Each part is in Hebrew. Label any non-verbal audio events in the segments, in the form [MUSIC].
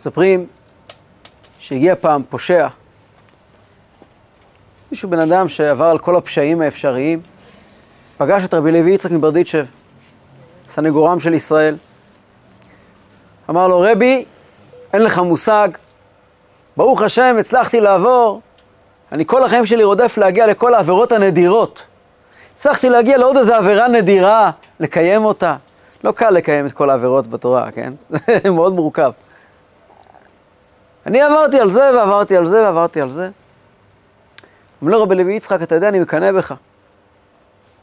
מספרים שהגיע פעם פושע, מישהו, בן אדם שעבר על כל הפשעים האפשריים, פגש את רבי לוי יצחק מברדיצ'ב, סנגורם של ישראל. אמר לו, רבי, אין לך מושג, ברוך השם, הצלחתי לעבור, אני כל החיים שלי רודף להגיע לכל העבירות הנדירות. הצלחתי להגיע לעוד איזו עבירה נדירה, לקיים אותה. לא קל לקיים את כל העבירות בתורה, כן? [LAUGHS] זה מאוד מורכב. אני עברתי על זה, ועברתי על זה, ועברתי על זה. אומר לו רבי לוי יצחק, אתה יודע, אני מקנא בך.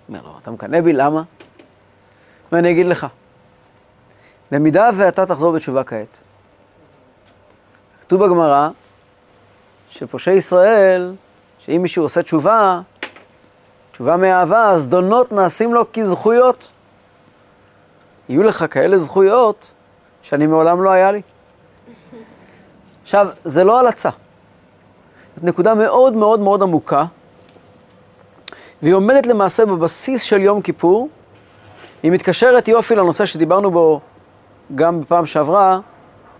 אומר לו, אתה מקנא בי, למה? ואני אגיד לך, במידה ואתה תחזור בתשובה כעת, כתוב בגמרא שפושעי ישראל, שאם מישהו עושה תשובה, תשובה מאהבה, אז דונות נעשים לו כזכויות. יהיו לך כאלה זכויות שאני מעולם לא היה לי. עכשיו, זה לא הלצה. זאת נקודה מאוד מאוד מאוד עמוקה, והיא עומדת למעשה בבסיס של יום כיפור. היא מתקשרת יופי לנושא שדיברנו בו גם בפעם שעברה,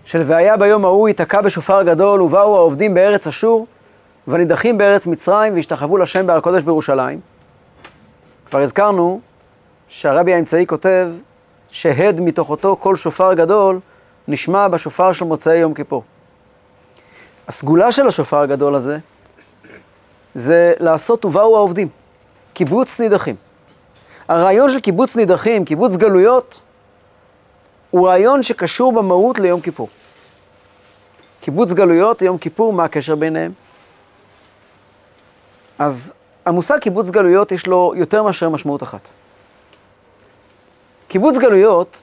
של והיה ביום ההוא ייתקע בשופר גדול, ובאו העובדים בארץ אשור, והנידחים בארץ מצרים, והשתחוו לשם בהר הקודש בירושלים. כבר הזכרנו שהרבי האמצעי כותב שהד מתוך אותו קול שופר גדול נשמע בשופר של מוצאי יום כיפור. הסגולה של השופר הגדול הזה זה לעשות ובאו העובדים, קיבוץ נידחים. הרעיון של קיבוץ נידחים, קיבוץ גלויות, הוא רעיון שקשור במהות ליום כיפור. קיבוץ גלויות, יום כיפור, מה הקשר ביניהם? אז המושג קיבוץ גלויות יש לו יותר מאשר משמעות אחת. קיבוץ גלויות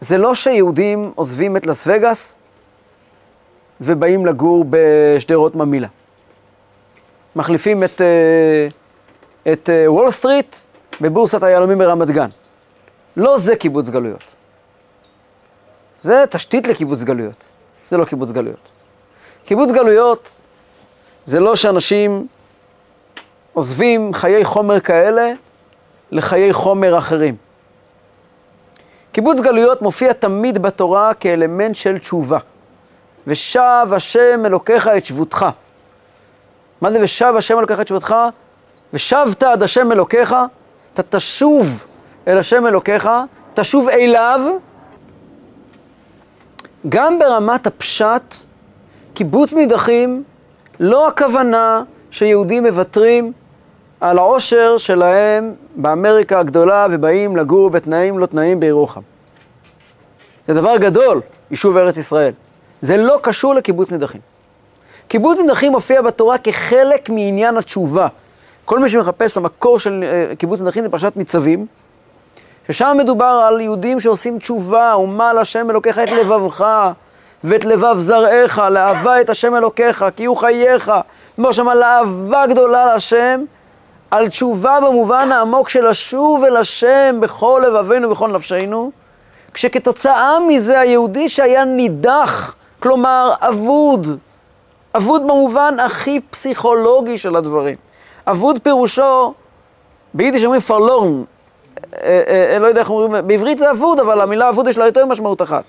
זה לא שיהודים עוזבים את לס וגאס ובאים לגור בשדרות ממילא. מחליפים את, אה, את אה, וול סטריט בבורסת היהלומים ברמת גן. לא זה קיבוץ גלויות. זה תשתית לקיבוץ גלויות, זה לא קיבוץ גלויות. קיבוץ גלויות זה לא שאנשים עוזבים חיי חומר כאלה לחיי חומר אחרים. קיבוץ גלויות מופיע תמיד בתורה כאלמנט של תשובה. ושב השם אלוקיך את שבותך. מה זה ושב השם אלוקיך את שבותך? ושבת עד השם אלוקיך, אתה תשוב אל השם אלוקיך, תשוב אליו. גם ברמת הפשט, קיבוץ נידחים, לא הכוונה שיהודים מוותרים על העושר שלהם באמריקה הגדולה ובאים לגור בתנאים לא תנאים בירוחם. זה דבר גדול, יישוב ארץ ישראל. זה לא קשור לקיבוץ נידחים. קיבוץ נידחים מופיע בתורה כחלק מעניין התשובה. כל מי שמחפש, המקור של uh, קיבוץ נידחים זה פרשת ניצבים, ששם מדובר על יהודים שעושים תשובה, ומל השם אלוקיך את לבבך ואת לבב זרעך, לאהבה את השם אלוקיך, כי הוא חייך. כמו שם על אהבה גדולה להשם, על תשובה במובן העמוק של לשוב אל השם בכל לבבינו ובכל נפשנו, כשכתוצאה מזה היהודי שהיה נידח, כלומר אבוד, אבוד במובן הכי פסיכולוגי של הדברים. אבוד פירושו, ביידיש אומרים פרלורן, אה, אה, אה, לא יודע איך אומרים, בעברית זה אבוד, אבל המילה אבוד יש לה יותר משמעות אחת.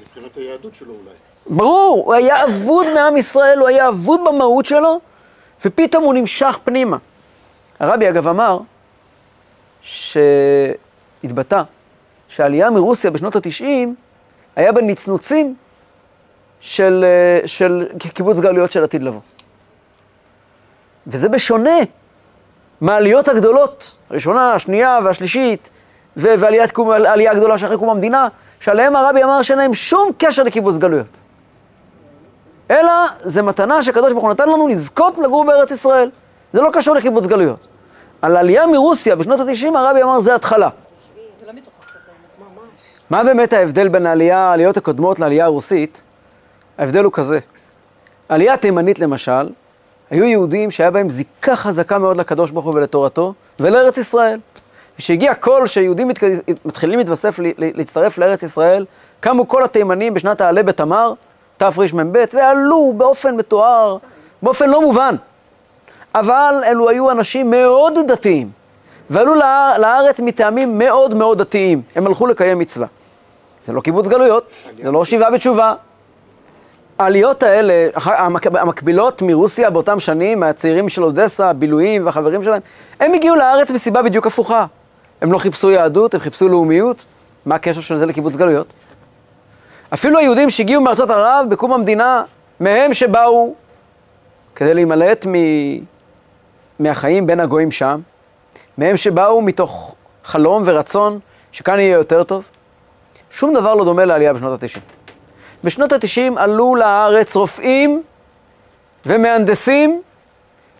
מבחינת היהדות שלו אולי. ברור, הוא היה אבוד מעם ישראל, הוא היה אבוד במהות שלו, ופתאום הוא נמשך פנימה. הרבי אגב אמר, שהתבטא, שהעלייה מרוסיה בשנות התשעים היה בנצנוצים של, של קיבוץ גלויות של עתיד לבוא. וזה בשונה מהעליות הגדולות, הראשונה, השנייה והשלישית, ועלייה הגדולה שאחרי קום המדינה, שעליהם הרבי אמר שאין להם שום קשר לקיבוץ גלויות. אלא זה מתנה שהקדוש ברוך הוא נתן לנו לזכות לגור בארץ ישראל. זה לא קשור לקיבוץ גלויות. על העלייה מרוסיה בשנות ה-90 הרבי אמר זה התחלה. מה באמת ההבדל בין העלייה, העליות הקודמות לעלייה הרוסית? ההבדל הוא כזה. עלייה תימנית למשל, היו יהודים שהיה בהם זיקה חזקה מאוד לקדוש ברוך הוא ולתורתו ולארץ ישראל. כשהגיע קול שיהודים מת... מתחילים להתווסף, להצטרף לארץ ישראל, קמו כל התימנים בשנת העלה בתמר, תרמ"ב, ועלו באופן מתואר, באופן לא מובן. אבל אלו היו אנשים מאוד דתיים, ועלו לארץ מטעמים מאוד מאוד דתיים. הם הלכו לקיים מצווה. זה לא קיבוץ גלויות, זה לא שיבה בתשובה, העליות האלה, המקבילות מרוסיה באותם שנים, הצעירים של אודסה, הבילויים והחברים שלהם, הם הגיעו לארץ מסיבה בדיוק הפוכה. הם לא חיפשו יהדות, הם חיפשו לאומיות. מה הקשר של זה לקיבוץ גלויות? אפילו היהודים שהגיעו מארצות ערב בקום המדינה, מהם שבאו כדי להימלט מ... מהחיים בין הגויים שם, מהם שבאו מתוך חלום ורצון שכאן יהיה יותר טוב, שום דבר לא דומה לעלייה בשנות ה-90. בשנות ה-90 עלו לארץ רופאים ומהנדסים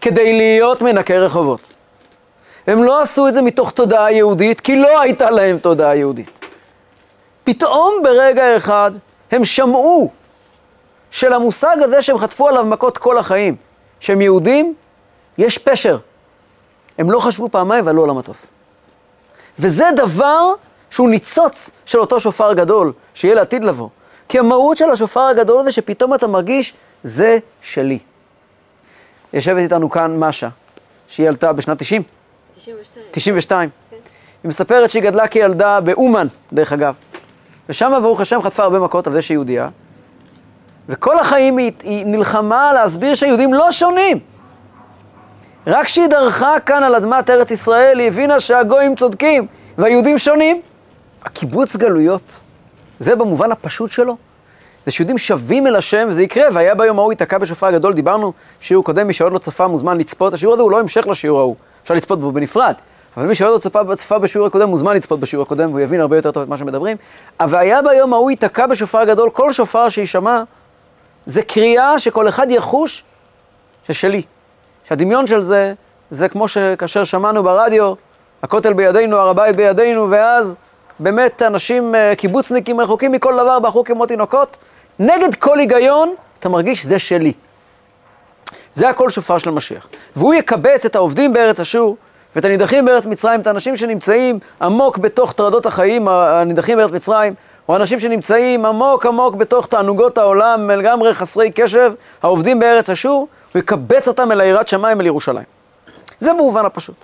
כדי להיות מנקי רחובות. הם לא עשו את זה מתוך תודעה יהודית, כי לא הייתה להם תודעה יהודית. פתאום ברגע אחד הם שמעו שלמושג הזה שהם חטפו עליו מכות כל החיים, שהם יהודים, יש פשר. הם לא חשבו פעמיים ועלו על המטוס. וזה דבר שהוא ניצוץ של אותו שופר גדול, שיהיה לעתיד לבוא. כי המהות של השופר הגדול הזה שפתאום אתה מרגיש, זה שלי. יושבת איתנו כאן משה, שהיא עלתה בשנת 90, 92. 92. היא מספרת שהיא גדלה כילדה באומן, דרך אגב. ושם, ברוך השם, חטפה הרבה מכות על זה שהיא יהודייה. וכל החיים היא, היא נלחמה להסביר שהיהודים לא שונים. רק כשהיא דרכה כאן על אדמת ארץ ישראל, היא הבינה שהגויים צודקים והיהודים שונים. הקיבוץ גלויות, זה במובן הפשוט שלו, זה שיהודים שווים אל השם, וזה יקרה, והיה ביום ההוא ייתקע בשופר גדול, דיברנו בשיעור קודם, מי שעוד לא צפה מוזמן לצפות, השיעור הזה הוא לא המשך לשיעור ההוא, אפשר לצפות בו בנפרד, אבל מי שעוד לא צפה, צפה בשיעור הקודם, מוזמן לצפות בשיעור הקודם, והוא יבין הרבה יותר טוב את מה שמדברים. אבל היה ביום ההוא ייתקע בשופר גדול, כל שופר שיישמע, זה קריאה שכל אחד יחוש ששלי. שהדמיון של זה, זה כמו שכאשר שמענו ברדיו, הכותל בידינו, הר הבית בידינו, ואז באמת אנשים, אה, קיבוצניקים רחוקים מכל דבר, בכו כמו תינוקות, נגד כל היגיון, אתה מרגיש זה שלי. זה הקול שופר של משיח. והוא יקבץ את העובדים בארץ אשור, ואת הנידחים בארץ מצרים, את האנשים שנמצאים עמוק בתוך טרדות החיים, הנידחים בארץ מצרים, או אנשים שנמצאים עמוק עמוק בתוך תענוגות העולם, לגמרי חסרי קשב, העובדים בארץ אשור, הוא יקבץ אותם אל היראת שמיים, אל ירושלים. זה במובן הפשוט.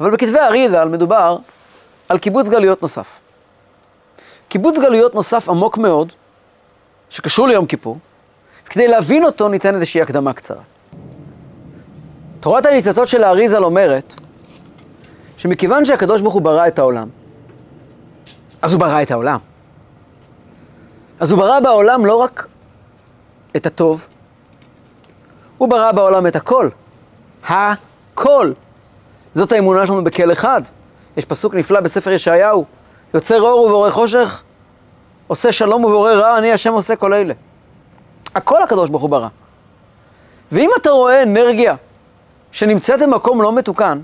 אבל בכתבי האריזל מדובר על קיבוץ גלויות נוסף. קיבוץ גלויות נוסף עמוק מאוד, שקשור ליום כיפור, כדי להבין אותו ניתן איזושהי הקדמה קצרה. תורת הניצוצות של האריזל אומרת שמכיוון שהקדוש ברוך הוא ברא את העולם, אז הוא ברא את העולם. אז הוא ברא בעולם לא רק את הטוב, הוא ברא בעולם את הכל. הכל. זאת האמונה שלנו בכל אחד. יש פסוק נפלא בספר ישעיהו, יוצר אור ובורא חושך, עושה שלום ובורא רע, אני השם עושה כל אלה. הכל הקדוש ברוך הוא ברא. ואם אתה רואה אנרגיה שנמצאת במקום לא מתוקן,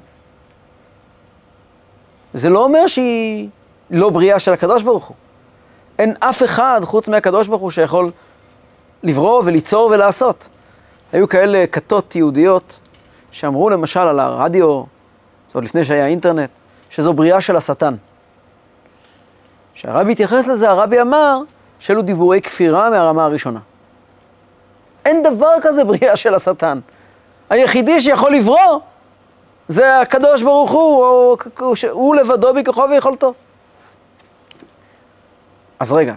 זה לא אומר שהיא לא בריאה של הקדוש ברוך הוא. אין אף אחד חוץ מהקדוש ברוך הוא שיכול לברוא וליצור ולעשות. היו כאלה כתות יהודיות שאמרו למשל על הרדיו, זאת עוד לפני שהיה אינטרנט, שזו בריאה של השטן. כשהרבי התייחס לזה, הרבי אמר שאלו דיבורי כפירה מהרמה הראשונה. אין דבר כזה בריאה של השטן. היחידי שיכול לברוא זה הקדוש ברוך הוא, או, או, הוא לבדו בכוחו ויכולתו. אז רגע,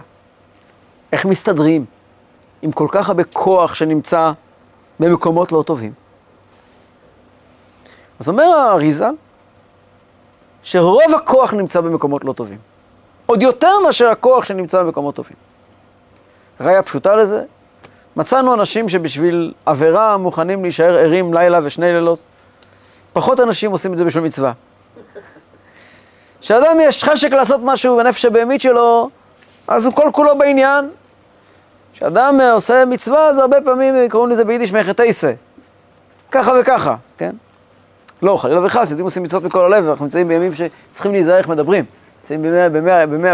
איך מסתדרים עם כל כך הרבה כוח שנמצא במקומות לא טובים? אז אומר האריזה, שרוב הכוח נמצא במקומות לא טובים. עוד יותר מאשר הכוח שנמצא במקומות טובים. ראיה פשוטה לזה, מצאנו אנשים שבשביל עבירה מוכנים להישאר ערים לילה ושני לילות. פחות אנשים עושים את זה בשביל מצווה. כשאדם יש חשק לעשות משהו בנפש הבהמית שלו, אז הוא כל כולו בעניין. כשאדם עושה מצווה, אז הרבה פעמים קוראים לזה ביידיש מחטאיסה. ככה וככה, כן? לא, חלילה וחס, יהודים עושים מצוות מכל הלב, אנחנו נמצאים בימים שצריכים להיזהר איך מדברים. נמצאים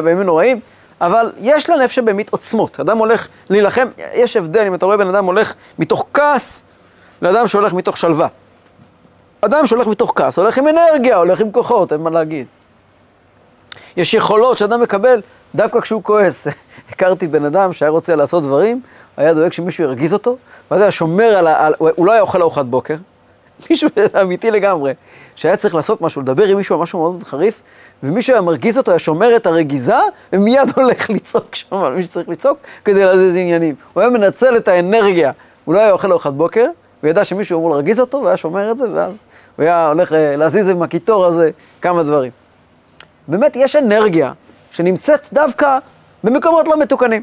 בימים נוראים, אבל יש לנפש הבהמית עוצמות. אדם הולך להילחם, יש הבדל אם אתה רואה בן אדם הולך מתוך כעס, לאדם שהולך מתוך שלווה. אדם שהולך מתוך כעס, הולך עם אנרגיה, הולך עם כוחות, אין מה להגיד. יש יכולות שאדם מקבל דווקא כשהוא כועס. [LAUGHS] הכרתי בן אדם שהיה רוצה לעשות דברים, היה דואג שמישהו ירגיז אותו, ואז היה שומר על ה... על... הוא לא היה אוכל ארוחת בוקר, מישהו [LAUGHS] אמיתי לגמרי, שהיה צריך לעשות משהו, לדבר עם מישהו על משהו מאוד חריף, ומישהו היה מרגיז אותו, היה שומר את הרגיזה, ומיד [LAUGHS] הולך לצעוק שם על מי שצריך לצעוק כדי להזיז עניינים. הוא היה מנצל את האנרגיה, הוא לא היה אוכל ארוחת בוקר, וידע שמישהו אמור להרגיז אותו, והיה שומר את זה, ואז הוא היה הולך להזיז עם הקיטור הזה כמה דברים. באמת, יש אנרגיה שנמצאת דווקא במקומות לא מתוקנים.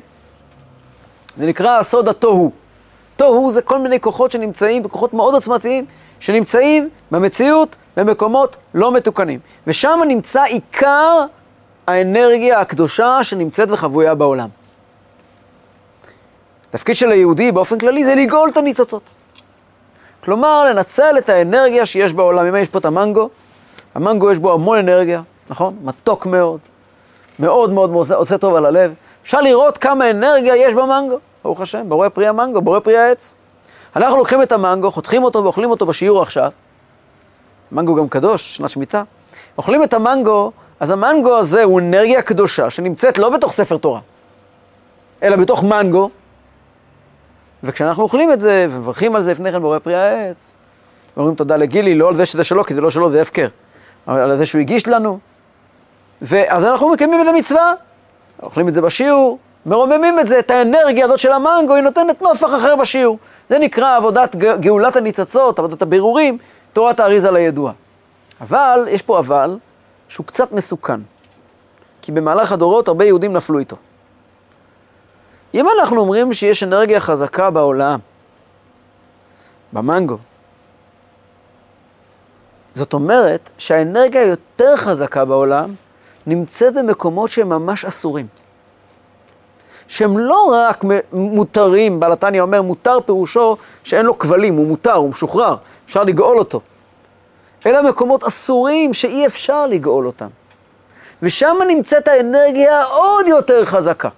זה נקרא סוד התוהו. תוהו זה כל מיני כוחות שנמצאים, כוחות מאוד עוצמתיים, שנמצאים במציאות במקומות לא מתוקנים. ושם נמצא עיקר האנרגיה הקדושה שנמצאת וחבויה בעולם. התפקיד של היהודי באופן כללי זה לגאול את הניצוצות. כלומר, לנצל את האנרגיה שיש בעולם. אם יש פה את המנגו, המנגו יש בו המון אנרגיה, נכון? מתוק מאוד, מאוד מאוד עושה טוב על הלב. אפשר לראות כמה אנרגיה יש במנגו, ברוך השם, בורא פרי המנגו, בורא פרי העץ. אנחנו לוקחים את המנגו, חותכים אותו ואוכלים אותו בשיעור עכשיו. מנגו גם קדוש, שנת שמיטה. אוכלים את המנגו, אז המנגו הזה הוא אנרגיה קדושה שנמצאת לא בתוך ספר תורה, אלא בתוך מנגו. וכשאנחנו אוכלים את זה ומברכים על זה לפני כן בורא פרי העץ, ואומרים תודה לגילי, לא על זה שזה שלו, כי זה לא שלו, זה הפקר, אבל על זה שהוא הגיש לנו. ואז אנחנו מקיימים את המצווה, אוכלים את זה בשיעור, מרוממים את זה, את האנרגיה הזאת של המנגו, היא נותנת נופח אחר בשיעור. זה נקרא עבודת גאולת הניצצות, עבודת הבירורים, תורת האריזה לידוע. אבל, יש פה אבל, שהוא קצת מסוכן. כי במהלך הדורות הרבה יהודים נפלו איתו. אם אנחנו אומרים שיש אנרגיה חזקה בעולם, במנגו, זאת אומרת שהאנרגיה היותר חזקה בעולם נמצאת במקומות שהם ממש אסורים. שהם לא רק מותרים, בעל התניא אומר, מותר פירושו שאין לו כבלים, הוא מותר, הוא משוחרר, אפשר לגאול אותו. אלא מקומות אסורים שאי אפשר לגאול אותם. ושם נמצאת האנרגיה עוד יותר חזקה.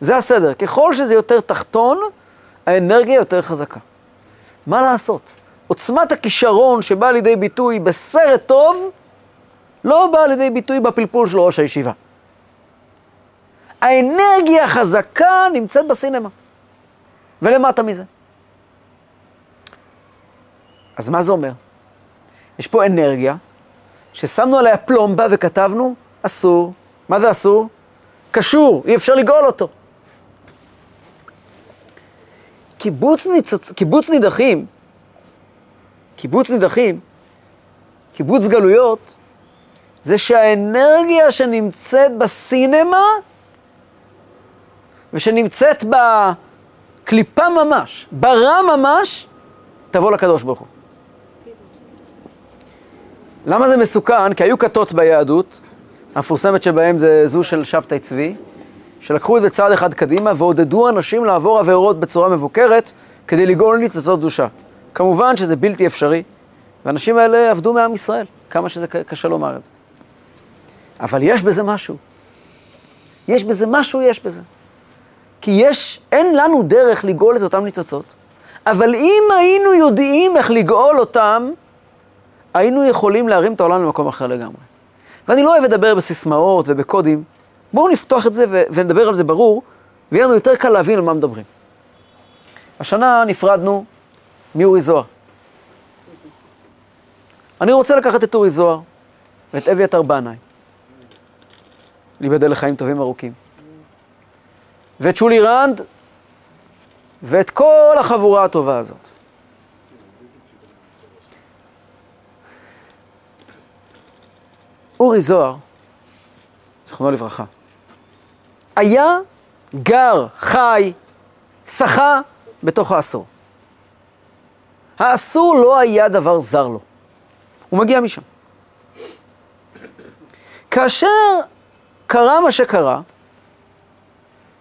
זה הסדר. ככל שזה יותר תחתון, האנרגיה יותר חזקה. מה לעשות? עוצמת הכישרון שבאה לידי ביטוי בסרט טוב, לא באה לידי ביטוי בפלפול של ראש הישיבה. האנרגיה החזקה נמצאת בסינמה. ולמטה מזה. אז מה זה אומר? יש פה אנרגיה ששמנו עליה פלומבה וכתבנו אסור. מה זה אסור? קשור, אי אפשר לגאול אותו. קיבוץ, ניצוצ... קיבוץ נידחים, קיבוץ נידחים, קיבוץ גלויות, זה שהאנרגיה שנמצאת בסינמה ושנמצאת בקליפה ממש, ברע ממש, תבוא לקדוש ברוך הוא. למה זה מסוכן? כי היו כתות ביהדות, המפורסמת שבהם זה זו של שבתאי צבי, שלקחו את זה צעד אחד קדימה ועודדו אנשים לעבור עבירות בצורה מבוקרת כדי לגאול ניצוצות קדושה. כמובן שזה בלתי אפשרי, והאנשים האלה עבדו מעם ישראל, כמה שזה קשה לומר את זה. אבל יש בזה משהו. יש בזה משהו, יש בזה. כי יש, אין לנו דרך לגאול את אותם ניצוצות, אבל אם היינו יודעים איך לגאול אותם, היינו יכולים להרים את העולם למקום אחר לגמרי. ואני לא אוהב לדבר בסיסמאות ובקודים, בואו נפתוח את זה ו- ונדבר על זה ברור, ויהיה לנו יותר קל להבין על מה מדברים. השנה נפרדנו מאורי זוהר. אני רוצה לקחת את אורי זוהר ואת אביתר בנאי, להיבדל לחיים טובים ארוכים, ואת שולי רנד ואת כל החבורה הטובה הזאת. אורי זוהר, זכרונו לברכה, היה גר, חי, שחה בתוך האסור. האסור לא היה דבר זר לו, הוא מגיע משם. כאשר קרה מה שקרה,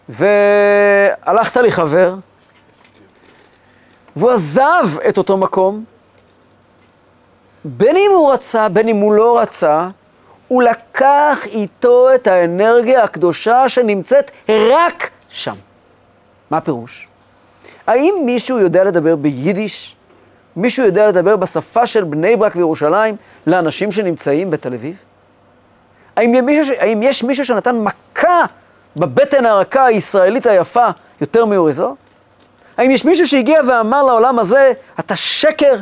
והלכת לי חבר, והוא עזב את אותו מקום, בין אם הוא רצה, בין אם הוא לא רצה, הוא לקח איתו את האנרגיה הקדושה שנמצאת רק שם. מה הפירוש? האם מישהו יודע לדבר ביידיש? מישהו יודע לדבר בשפה של בני ברק וירושלים לאנשים שנמצאים בתל אביב? האם יש מישהו, שנתן מכה בבטן הרכה הישראלית היפה יותר מאורי? האם יש מישהו שהגיע ואמר לעולם הזה, אתה שקר,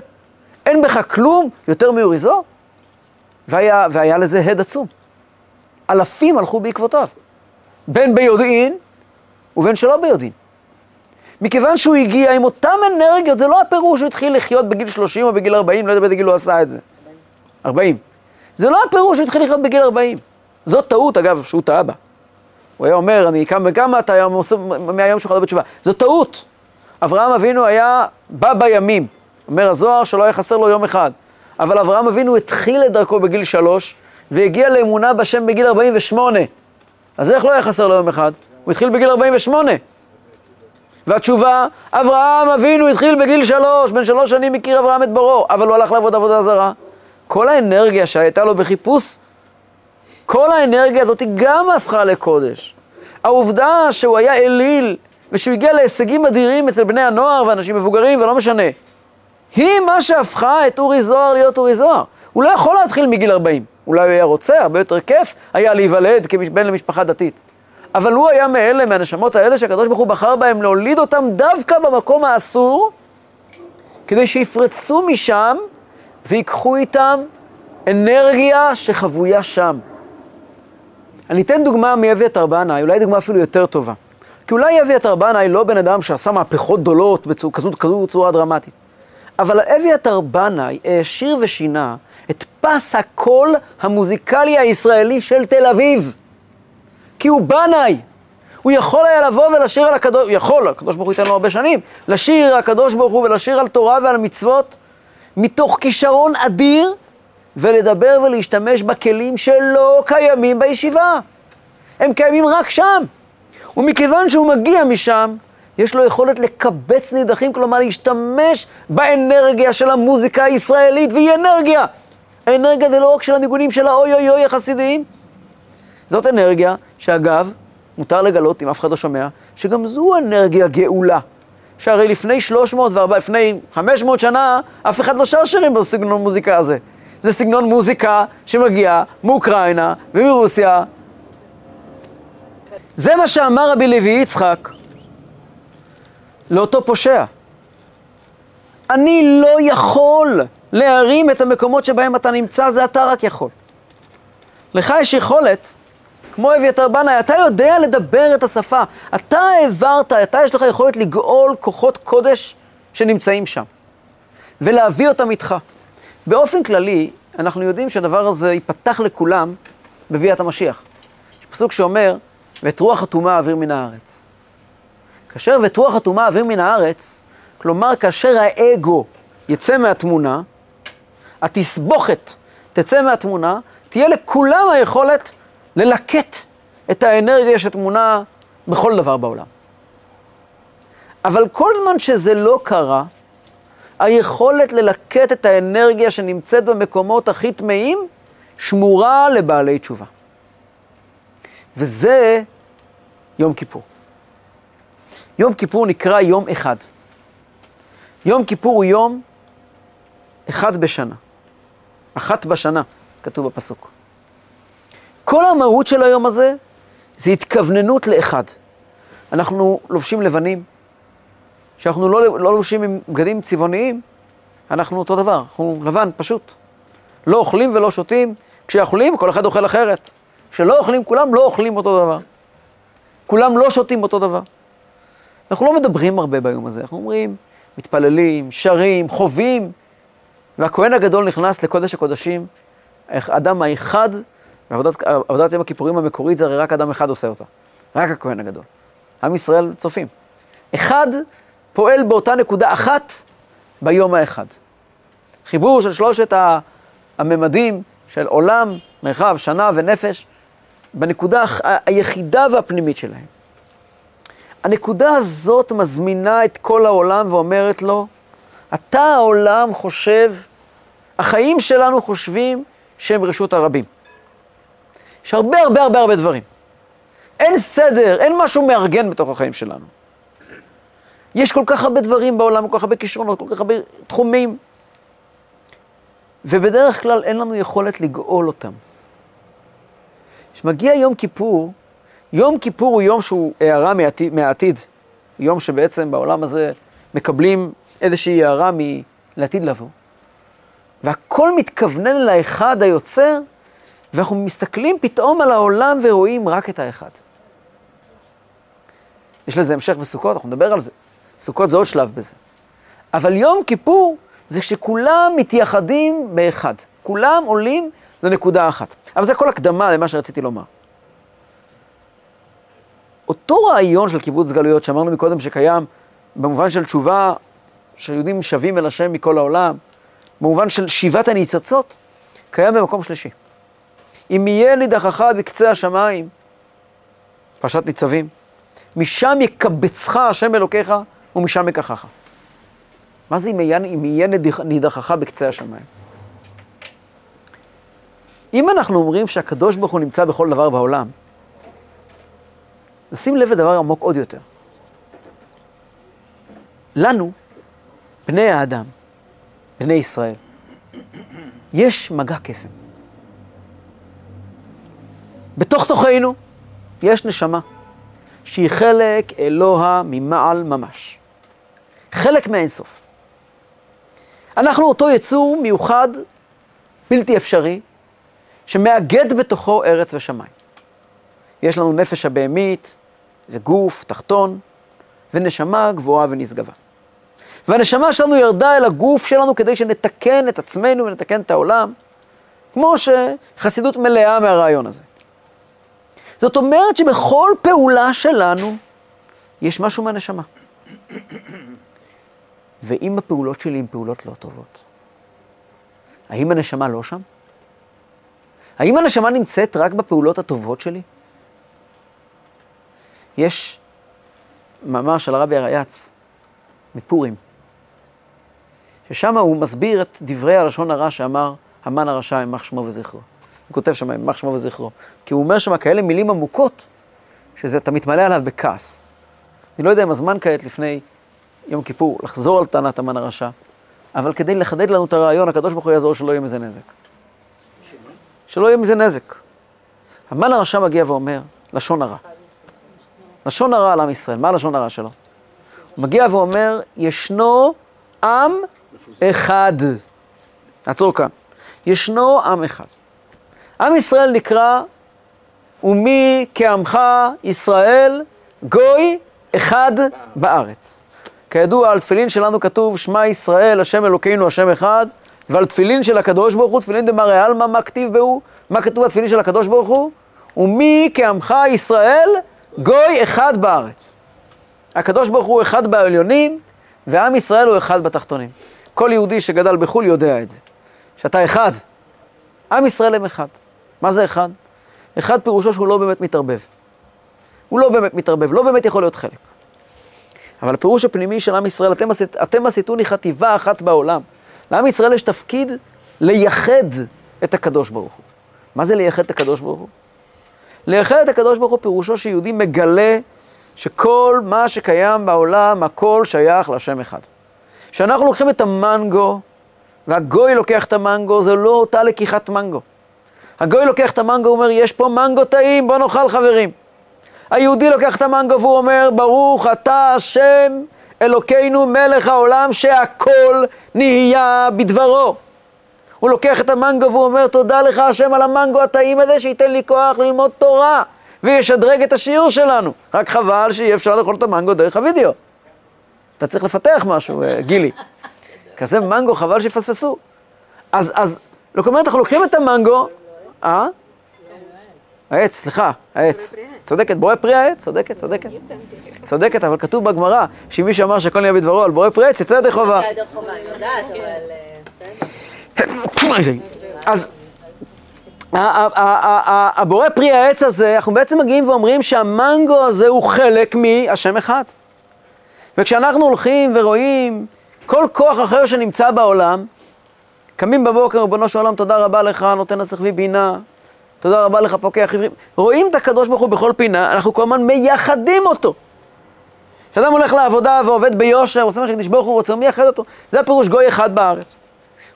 אין בך כלום יותר מאוריזו? והיה, והיה לזה הד עצום. אלפים הלכו בעקבותיו, בין ביודעין ובין שלא ביודעין. מכיוון שהוא הגיע עם אותן אנרגיות, זה לא הפירוש שהוא התחיל לחיות בגיל 30 או בגיל 40, לא יודע באיזה גיל הוא עשה את זה. 40. זה לא הפירוש שהוא התחיל לחיות בגיל 40. זאת טעות, אגב, שהוא טעה בה. הוא היה אומר, אני קם וכמה אתה היום עושה מהיום שלך בתשובה. זו טעות. אברהם אבינו היה בא בימים. אומר הזוהר שלא היה חסר לו יום אחד. אבל אברהם אבינו התחיל את דרכו בגיל שלוש, והגיע לאמונה בשם בגיל 48. אז איך לא היה חסר לו יום אחד? הוא התחיל בגיל 48. והתשובה, אברהם אבינו התחיל בגיל שלוש, בן שלוש שנים הכיר אברהם את בוראו, אבל הוא הלך לעבוד עבודה זרה. כל האנרגיה שהייתה לו בחיפוש, כל האנרגיה הזאת גם הפכה לקודש. העובדה שהוא היה אליל, ושהוא הגיע להישגים אדירים אצל בני הנוער ואנשים מבוגרים, ולא משנה, היא מה שהפכה את אורי זוהר להיות אורי זוהר. הוא לא יכול להתחיל מגיל 40. אולי הוא היה רוצה, הרבה יותר כיף היה להיוולד כבן למשפחה דתית. אבל הוא היה מאלה, מהנשמות האלה, שהקדוש ברוך הוא בחר בהם להוליד אותם דווקא במקום האסור, כדי שיפרצו משם ויקחו איתם אנרגיה שחבויה שם. אני אתן דוגמה מאביתר בנאי, אולי דוגמה אפילו יותר טובה. כי אולי אביתר בנאי לא בן אדם שעשה מהפכות גדולות בצורה כזו, כזו דרמטית. אבל אביתר בנאי העשיר ושינה את פס הקול המוזיקלי הישראלי של תל אביב. כי הוא בנאי. הוא יכול היה לבוא ולשיר על הקדוש, הוא יכול, הקדוש ברוך הוא ייתן לו הרבה שנים, לשיר על הקדוש ברוך הוא ולשיר על תורה ועל מצוות, מתוך כישרון אדיר, ולדבר ולהשתמש בכלים שלא קיימים בישיבה. הם קיימים רק שם. ומכיוון שהוא מגיע משם, יש לו יכולת לקבץ נידחים, כלומר להשתמש באנרגיה של המוזיקה הישראלית, והיא אנרגיה. האנרגיה זה לא רק של הניגונים של האוי אוי אוי החסידיים, זאת אנרגיה שאגב, מותר לגלות, אם אף אחד לא שומע, שגם זו אנרגיה גאולה. שהרי לפני 304, לפני 500 שנה, אף אחד לא שר שירים בסגנון מוזיקה הזה. זה סגנון מוזיקה שמגיע מאוקראינה ומרוסיה. זה מה שאמר רבי לוי יצחק לאותו פושע. אני לא יכול להרים את המקומות שבהם אתה נמצא, זה אתה רק יכול. לך יש יכולת, כמו אביתר בנאי, אתה יודע לדבר את השפה. אתה העברת, אתה יש לך יכולת לגאול כוחות קודש שנמצאים שם, ולהביא אותם איתך. באופן כללי, אנחנו יודעים שהדבר הזה ייפתח לכולם בביאת המשיח. יש פסוק שאומר, ואת רוח הטומאה אוויר מן הארץ. כאשר ואת רוח הטומאה אוויר מן הארץ, כלומר כאשר האגו יצא מהתמונה, התסבוכת תצא מהתמונה, תהיה לכולם היכולת ללקט את האנרגיה שטמונה בכל דבר בעולם. אבל כל זמן שזה לא קרה, היכולת ללקט את האנרגיה שנמצאת במקומות הכי טמאים שמורה לבעלי תשובה. וזה יום כיפור. יום כיפור נקרא יום אחד. יום כיפור הוא יום אחד בשנה. אחת בשנה, כתוב בפסוק. כל המהות של היום הזה זה התכווננות לאחד. אנחנו לובשים לבנים, כשאנחנו לא, לא לובשים עם בגדים צבעוניים, אנחנו אותו דבר, אנחנו לבן, פשוט. לא אוכלים ולא שותים, כשאוכלים כל אחד אוכל אחרת. כשלא אוכלים, כולם לא אוכלים אותו דבר. כולם לא שותים אותו דבר. אנחנו לא מדברים הרבה ביום הזה, אנחנו אומרים, מתפללים, שרים, חווים, והכהן הגדול נכנס לקודש הקודשים, האדם האחד, ועבודת עבודת יום הכיפורים המקורית זה הרי רק אדם אחד עושה אותה, רק הכהן הגדול. עם ישראל צופים. אחד פועל באותה נקודה אחת ביום האחד. חיבור של שלושת הממדים של עולם, מרחב, שנה ונפש, בנקודה היחידה והפנימית שלהם. הנקודה הזאת מזמינה את כל העולם ואומרת לו, אתה העולם חושב, החיים שלנו חושבים שהם רשות הרבים. יש הרבה הרבה הרבה הרבה דברים. אין סדר, אין משהו מארגן בתוך החיים שלנו. יש כל כך הרבה דברים בעולם, כל כך הרבה כישרונות, כל כך הרבה תחומים, ובדרך כלל אין לנו יכולת לגאול אותם. כשמגיע יום כיפור, יום כיפור הוא יום שהוא הערה מהעתיד, מהעתיד. יום שבעצם בעולם הזה מקבלים איזושהי הערה מלעתיד לבוא. והכל מתכוונן לאחד היוצר, ואנחנו מסתכלים פתאום על העולם ורואים רק את האחד. יש לזה המשך בסוכות, אנחנו נדבר על זה. סוכות זה עוד שלב בזה. אבל יום כיפור זה כשכולם מתייחדים באחד. כולם עולים לנקודה אחת. אבל זה כל הקדמה למה שרציתי לומר. אותו רעיון של קיבוץ גלויות שאמרנו מקודם שקיים במובן של תשובה שיהודים שווים אל השם מכל העולם, במובן של שיבת הניצוצות, קיים במקום שלישי. אם יהיה נידחך בקצה השמיים, פרשת ניצבים, משם יקבצך השם אלוקיך ומשם יקחך. מה זה אם יהיה, נידחך בקצה השמיים? אם אנחנו אומרים שהקדוש ברוך הוא נמצא בכל דבר בעולם, נשים לב לדבר עמוק עוד יותר. לנו, בני האדם, בני ישראל, יש מגע קסם. בתוך תוכנו יש נשמה שהיא חלק אלוה ממעל ממש. חלק מהאינסוף. אנחנו אותו יצור מיוחד, בלתי אפשרי, שמאגד בתוכו ארץ ושמיים. יש לנו נפש הבהמית, וגוף תחתון, ונשמה גבוהה ונשגבה. והנשמה שלנו ירדה אל הגוף שלנו כדי שנתקן את עצמנו ונתקן את העולם, כמו שחסידות מלאה מהרעיון הזה. זאת אומרת שבכל פעולה שלנו יש משהו מהנשמה. ואם הפעולות שלי הן פעולות לא טובות, האם הנשמה לא שם? האם הנשמה נמצאת רק בפעולות הטובות שלי? יש מאמר של הרבי הרייץ מפורים, ששם הוא מסביר את דברי הלשון הרע שאמר המן הרשע, ימח שמו וזכרו. הוא כותב שם, ימח שמו וזכרו. כי הוא אומר שם כאלה מילים עמוקות, שאתה מתמלא עליו בכעס. אני לא יודע אם הזמן כעת לפני יום כיפור לחזור על טענת המן הרשע, אבל כדי לחדד לנו את הרעיון, הקדוש ברוך הוא יעזור שלא יהיה מזה נזק. שלא יהיה מזה נזק. המן הרשע מגיע ואומר, לשון הרע. לשון הרע על עם ישראל, מה לשון הרע שלו? הוא מגיע ואומר, ישנו עם אחד. נעצור כאן. ישנו עם אחד. עם ישראל נקרא, ומי כעמך ישראל גוי אחד בארץ. כידוע, על תפילין שלנו כתוב, שמע ישראל, השם אלוקינו, השם אחד, ועל תפילין של הקדוש ברוך הוא, תפילין דמרי עלמא, מה כתיב בהו? מה כתוב בתפילין של הקדוש ברוך הוא? ומי כעמך ישראל גוי אחד בארץ. הקדוש ברוך הוא אחד בעליונים, ועם ישראל הוא אחד בתחתונים. כל יהודי שגדל בחו"ל יודע את זה, שאתה אחד. עם ישראל הם אחד. מה זה אחד? אחד פירושו שהוא לא באמת מתערבב. הוא לא באמת מתערבב, לא באמת יכול להיות חלק. אבל הפירוש הפנימי של עם ישראל, אתם, עשית, אתם עשיתוני חטיבה אחת בעולם. לעם ישראל יש תפקיד לייחד את הקדוש ברוך הוא. מה זה לייחד את הקדוש ברוך הוא? לייחד את הקדוש ברוך הוא פירושו שיהודי מגלה שכל מה שקיים בעולם, הכל שייך לשם אחד. כשאנחנו לוקחים את המנגו, והגוי לוקח את המנגו, זה לא אותה לקיחת מנגו. הגוי לוקח את המנגו, הוא אומר, יש פה מנגו טעים, בוא נאכל חברים. היהודי לוקח את המנגו והוא אומר, ברוך אתה השם אלוקינו מלך העולם שהכל נהיה בדברו. הוא לוקח את המנגו והוא אומר, תודה לך השם על המנגו הטעים הזה, שייתן לי כוח ללמוד תורה וישדרג את השיעור שלנו. רק חבל שאי אפשר לאכול את המנגו דרך הוידאו. אתה צריך לפתח משהו, אה, גילי. כזה מנגו, חבל שיפספסו. אז, אז, כלומר, אנחנו לוקחים את המנגו, אה? העץ, סליחה, העץ. צודקת, בורא פרי העץ, צודקת, צודקת. צודקת, אבל כתוב בגמרא, שמי שאמר שהכל נהיה בדברו על בורא פרי עץ, יצא ידי חובה. [COUGHS] אז הבורא פרי העץ הזה, אנחנו בעצם מגיעים ואומרים שהמנגו הזה הוא חלק מהשם אחד. וכשאנחנו הולכים ורואים כל כוח אחר שנמצא בעולם, קמים בבוקר, ריבונו של עולם, תודה רבה לך, נותן נסך ובינה, תודה רבה לך, פוקח עברים. רואים את הקדוש ברוך הוא בכל פינה, אנחנו כל הזמן מייחדים אותו. כשאדם הולך לעבודה ועובד ביושר, עושה מה שקדיש ברוך הוא רוצה, הוא מייחד אותו. זה הפירוש גוי אחד בארץ.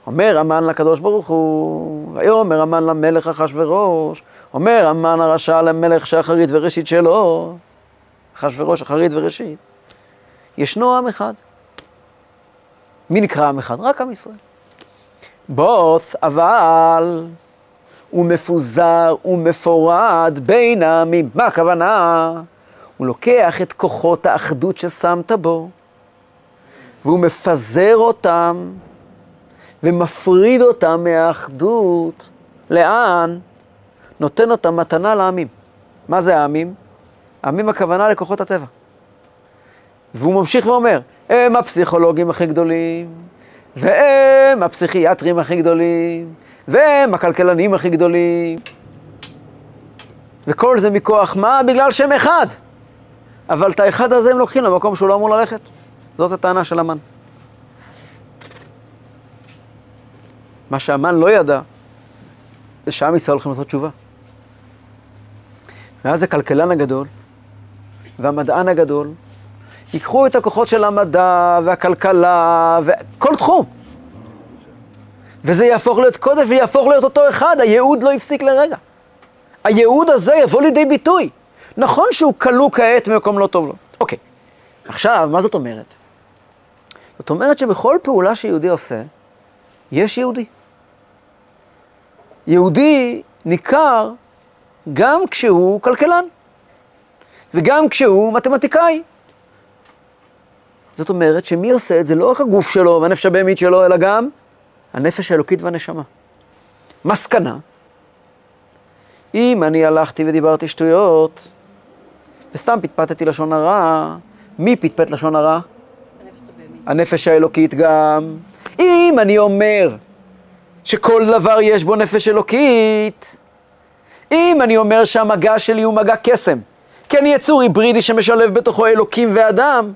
אומר המן לקדוש ברוך הוא, ויאמר המן למלך אחשורוש, אומר המן הרשע למלך שאחרית וראשית שלו, אחשורוש אחרית וראשית. ישנו עם אחד. מי נקרא עם אחד? רק עם ישראל. בוט, אבל הוא מפוזר ומפורד בין העמים. מה הכוונה? הוא לוקח את כוחות האחדות ששמת בו, והוא מפזר אותם ומפריד אותם מהאחדות. לאן? נותן אותם מתנה לעמים. מה זה העמים? העמים הכוונה לכוחות הטבע. והוא ממשיך ואומר, הם הפסיכולוגים הכי גדולים, והם הפסיכיאטרים הכי גדולים, והם הכלכלנים הכי גדולים. וכל זה מכוח מה? בגלל שהם אחד. אבל את האחד הזה הם לוקחים למקום שהוא לא אמור ללכת. זאת הטענה של המן. מה שהמן לא ידע, זה שעם ישראל הולכים לעשות תשובה. ואז הכלכלן הגדול והמדען הגדול ייקחו את הכוחות של המדע והכלכלה וכל תחום. וזה יהפוך להיות קודש ויהפוך להיות אותו אחד, הייעוד לא הפסיק לרגע. הייעוד הזה יבוא לידי ביטוי. נכון שהוא כלוא כעת במקום לא טוב לו. אוקיי, עכשיו, מה זאת אומרת? זאת אומרת שבכל פעולה שיהודי עושה, יש יהודי. יהודי ניכר גם כשהוא כלכלן, וגם כשהוא מתמטיקאי. זאת אומרת שמי עושה את זה לא רק הגוף שלו והנפש הבהמית שלו, אלא גם הנפש האלוקית והנשמה. מסקנה, אם אני הלכתי ודיברתי שטויות, וסתם פטפטתי לשון הרע, מי פטפט לשון הרע? הנפש האלוקית גם. אם אני אומר שכל דבר יש בו נפש אלוקית, אם אני אומר שהמגע שלי הוא מגע קסם, כי אני יצור היברידי שמשלב בתוכו אלוקים ואדם,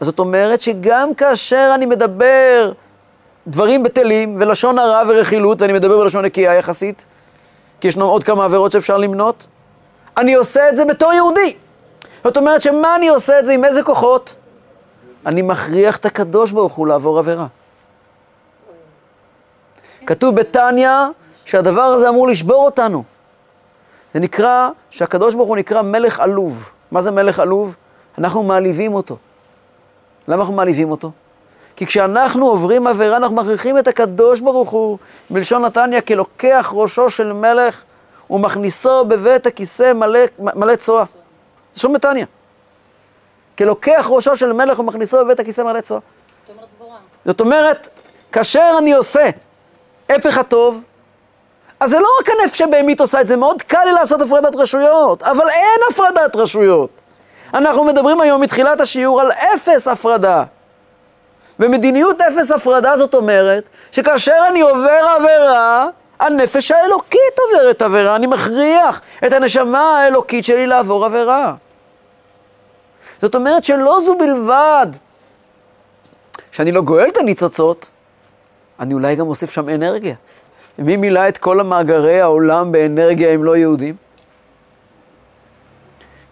אז זאת אומרת שגם כאשר אני מדבר דברים בטלים ולשון הרע ורכילות, ואני מדבר בלשון נקייה יחסית, כי ישנו עוד כמה עבירות שאפשר למנות, אני עושה את זה בתור יהודי. זאת אומרת שמה אני עושה את זה, עם איזה כוחות? אני מכריח את הקדוש ברוך הוא לעבור עבירה. כתוב בתניא שהדבר הזה אמור לשבור אותנו. זה נקרא, שהקדוש ברוך הוא נקרא מלך עלוב. מה זה מלך עלוב? אנחנו מעליבים אותו. למה אנחנו מעליבים אותו? כי כשאנחנו עוברים עבירה, אנחנו מכריחים את הקדוש ברוך הוא, מלשון נתניה, כלוקח ראשו של מלך ומכניסו בבית הכיסא מלא, מלא צואה. זה שום נתניה. כלוקח ראשו של מלך ומכניסו בבית הכיסא מלא צואה. זאת אומרת, כאשר אני עושה הפך הטוב, אז זה לא רק הנפש הבהמית עושה את זה, מאוד קל לי לעשות הפרדת רשויות, אבל אין הפרדת רשויות. אנחנו מדברים היום מתחילת השיעור על אפס הפרדה. ומדיניות אפס הפרדה זאת אומרת שכאשר אני עובר עבירה, הנפש האלוקית עוברת עבירה, אני מכריח את הנשמה האלוקית שלי לעבור עבירה. זאת אומרת שלא זו בלבד שאני לא גואל את הניצוצות, אני אולי גם אוסיף שם אנרגיה. מי מילא את כל המאגרי העולם באנרגיה אם לא יהודים?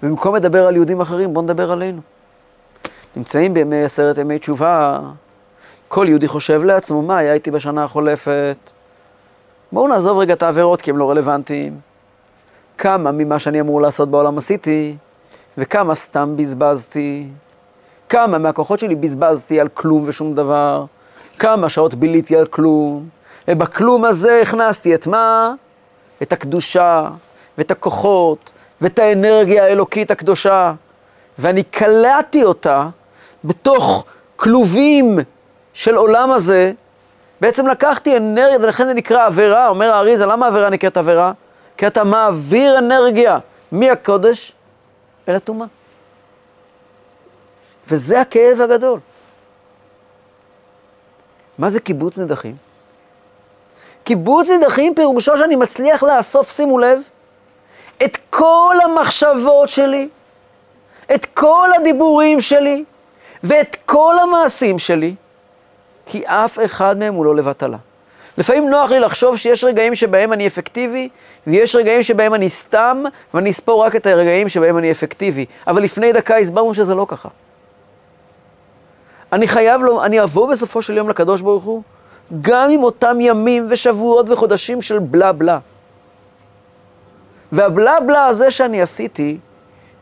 ובמקום לדבר על יהודים אחרים, בואו נדבר עלינו. נמצאים בימי עשרת ימי תשובה, כל יהודי חושב לעצמו, מה היה איתי בשנה החולפת? בואו נעזוב רגע את העבירות כי הם לא רלוונטיים. כמה ממה שאני אמור לעשות בעולם עשיתי, וכמה סתם בזבזתי. כמה מהכוחות שלי בזבזתי על כלום ושום דבר. כמה שעות ביליתי על כלום. ובכלום הזה הכנסתי את מה? את הקדושה, ואת הכוחות, ואת האנרגיה האלוקית הקדושה. ואני קלעתי אותה בתוך כלובים של עולם הזה, בעצם לקחתי אנרגיה, ולכן זה נקרא עבירה, אומר האריזה, למה עבירה נקראת עבירה? כי אתה מעביר אנרגיה מהקודש אל הטומאה. וזה הכאב הגדול. מה זה קיבוץ נדחים? קיבוץ נדחים פירושו שאני מצליח לאסוף, שימו לב, את כל המחשבות שלי, את כל הדיבורים שלי ואת כל המעשים שלי, כי אף אחד מהם הוא לא לבטלה. לפעמים נוח לי לחשוב שיש רגעים שבהם אני אפקטיבי, ויש רגעים שבהם אני סתם, ואני אספור רק את הרגעים שבהם אני אפקטיבי. אבל לפני דקה הסברנו שזה לא ככה. אני חייב לו, אני אבוא בסופו של יום לקדוש ברוך הוא, גם עם אותם ימים ושבועות וחודשים של בלה בלה. והבלה בלה הזה שאני עשיתי,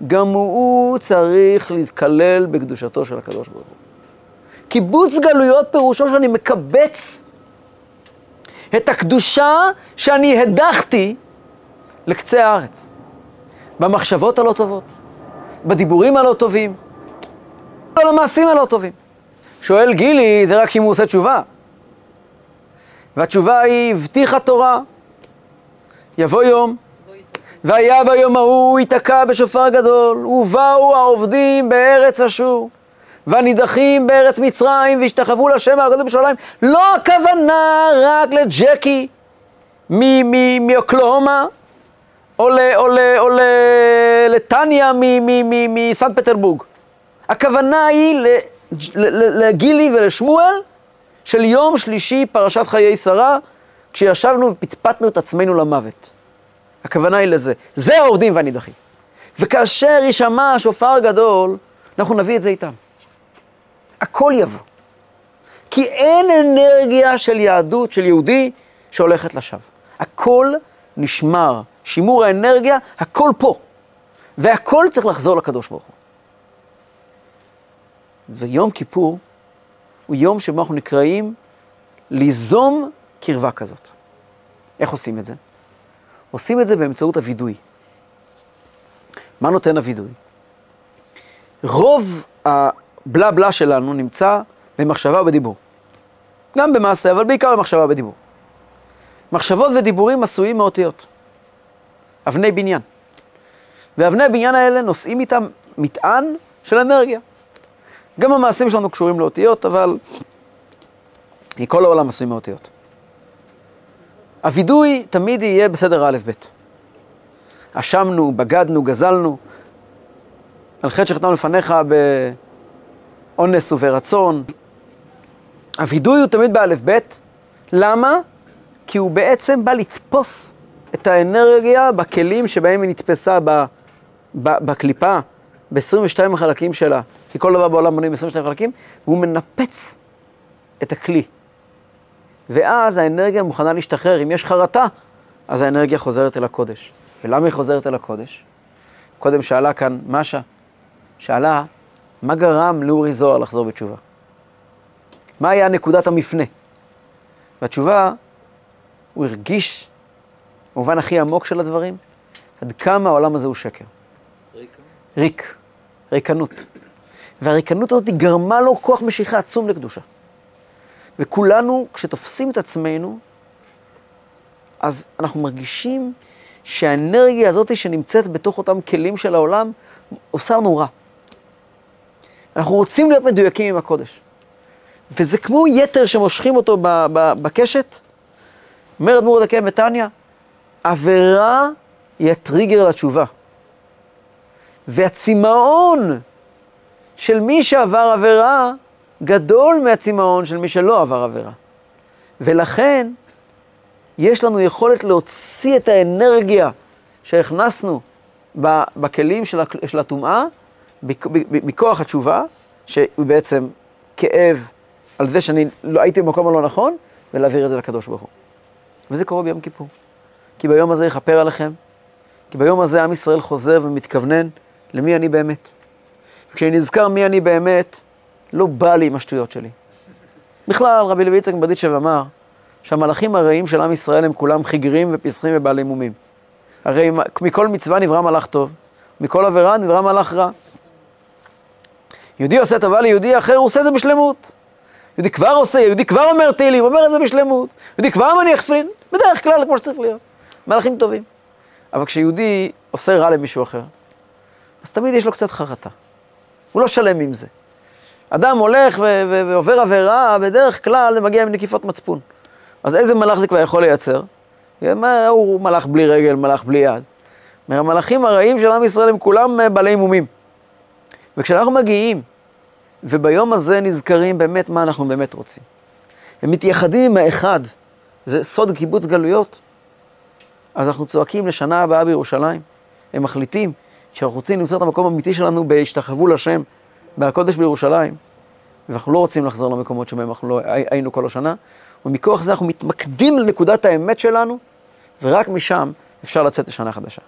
גם הוא צריך להתקלל בקדושתו של הקדוש ברוך הוא. קיבוץ גלויות פירושו שאני מקבץ את הקדושה שאני הדחתי לקצה הארץ. במחשבות הלא טובות, בדיבורים הלא טובים, לא למעשים הלא טובים. שואל גילי, זה רק אם הוא עושה תשובה. והתשובה היא, הבטיחה תורה, יבוא יום, והיה ביום ההוא ייתקע בשופר גדול, ובאו העובדים בארץ אשור, והנידחים בארץ מצרים, והשתחוו לשם הגדול בשוליים. לא הכוונה רק לג'קי מאוקלהומה, או, לטניה מסנט פטרבורג. הכוונה היא לגילי ולשמואל של יום שלישי, פרשת חיי שרה, כשישבנו ופטפטנו את עצמנו למוות. הכוונה היא לזה. זה העובדים והנידחים. וכאשר יישמע השופר גדול, אנחנו נביא את זה איתם. הכל יבוא. כי אין אנרגיה של יהדות, של יהודי, שהולכת לשווא. הכל נשמר. שימור האנרגיה, הכל פה. והכל צריך לחזור לקדוש ברוך הוא. ויום כיפור הוא יום שבו אנחנו נקראים ליזום קרבה כזאת. איך עושים את זה? עושים את זה באמצעות הווידוי. מה נותן הווידוי? רוב הבלה בלה שלנו נמצא במחשבה ובדיבור. גם במעשה, אבל בעיקר במחשבה ובדיבור. מחשבות ודיבורים עשויים מאותיות. אבני בניין. ואבני הבניין האלה נושאים איתם מטען של אנרגיה. גם המעשים שלנו קשורים לאותיות, אבל כל העולם עשוי מאותיות. הווידוי תמיד יהיה בסדר א'-ב'. אשמנו, בגדנו, גזלנו, על חטא שחטאנו לפניך באונס וברצון. הווידוי הוא תמיד באלף-בית. למה? כי הוא בעצם בא לתפוס את האנרגיה בכלים שבהם היא נתפסה ב, ב, בקליפה, ב-22 החלקים שלה, כי כל דבר בעולם בונים 22 חלקים, והוא מנפץ את הכלי. ואז האנרגיה מוכנה להשתחרר. אם יש חרטה, אז האנרגיה חוזרת אל הקודש. ולמה היא חוזרת אל הקודש? קודם שאלה כאן משה, שאלה, מה גרם לאורי זוהר לחזור בתשובה? מה היה נקודת המפנה? והתשובה, הוא הרגיש, במובן הכי עמוק של הדברים, עד כמה העולם הזה הוא שקר. ריק. ריק, ריקנות. והריקנות הזאת גרמה לו כוח משיכה עצום לקדושה. וכולנו, כשתופסים את עצמנו, אז אנחנו מרגישים שהאנרגיה הזאת שנמצאת בתוך אותם כלים של העולם, עושה לנו רע. אנחנו רוצים להיות מדויקים עם הקודש. וזה כמו יתר שמושכים אותו בקשת. אומר אדמו"ר דקה בתניא, עבירה היא הטריגר לתשובה. והצמאון של מי שעבר עבירה גדול מהצמאון של מי שלא עבר עבירה. ולכן, יש לנו יכולת להוציא את האנרגיה שהכנסנו בכלים של הטומאה, מכוח התשובה, שהוא בעצם כאב על זה שאני לא הייתי במקום הלא נכון, ולהעביר את זה לקדוש ברוך הוא. וזה קורה ביום כיפור. כי ביום הזה יכפר עליכם, כי ביום הזה עם ישראל חוזר ומתכוונן למי אני באמת. וכשאני נזכר מי אני באמת, לא בא לי עם השטויות שלי. בכלל, רבי לוי יצחק מבדיצ'ב אמר שהמלאכים הרעים של עם ישראל הם כולם חיגרים ופסחים ובעלי מומים. הרי מכל מצווה נברא מלאך טוב, מכל עבירה נברא מלאך רע. יהודי עושה טובה ליהודי אחר, הוא עושה את זה בשלמות. יהודי כבר עושה, יהודי כבר אומר תהילים, אומר את זה בשלמות. יהודי כבר מניח פרין, בדרך כלל כמו שצריך להיות. מלאכים טובים. אבל כשיהודי עושה רע למישהו אחר, אז תמיד יש לו קצת חרטה. הוא לא שלם עם זה. אדם הולך ועובר עבירה, בדרך כלל זה מגיע עם נקיפות מצפון. אז איזה מלאך זה כבר יכול לייצר? הוא מלאך בלי רגל, מלאך בלי יד. המלאכים הרעים של עם ישראל הם כולם אה, בעלי מומים. וכשאנחנו מגיעים, וביום הזה נזכרים באמת מה אנחנו באמת רוצים. הם מתייחדים עם האחד, זה סוד קיבוץ גלויות. אז אנחנו צועקים לשנה הבאה בירושלים. הם מחליטים שאנחנו רוצים למצוא את המקום האמיתי שלנו בהשתחוו לשם, בהקודש בירושלים, ואנחנו לא רוצים לחזור למקומות שבהם אנחנו לא היינו כל השנה, ומכוח זה אנחנו מתמקדים לנקודת האמת שלנו, ורק משם אפשר לצאת לשנה חדשה.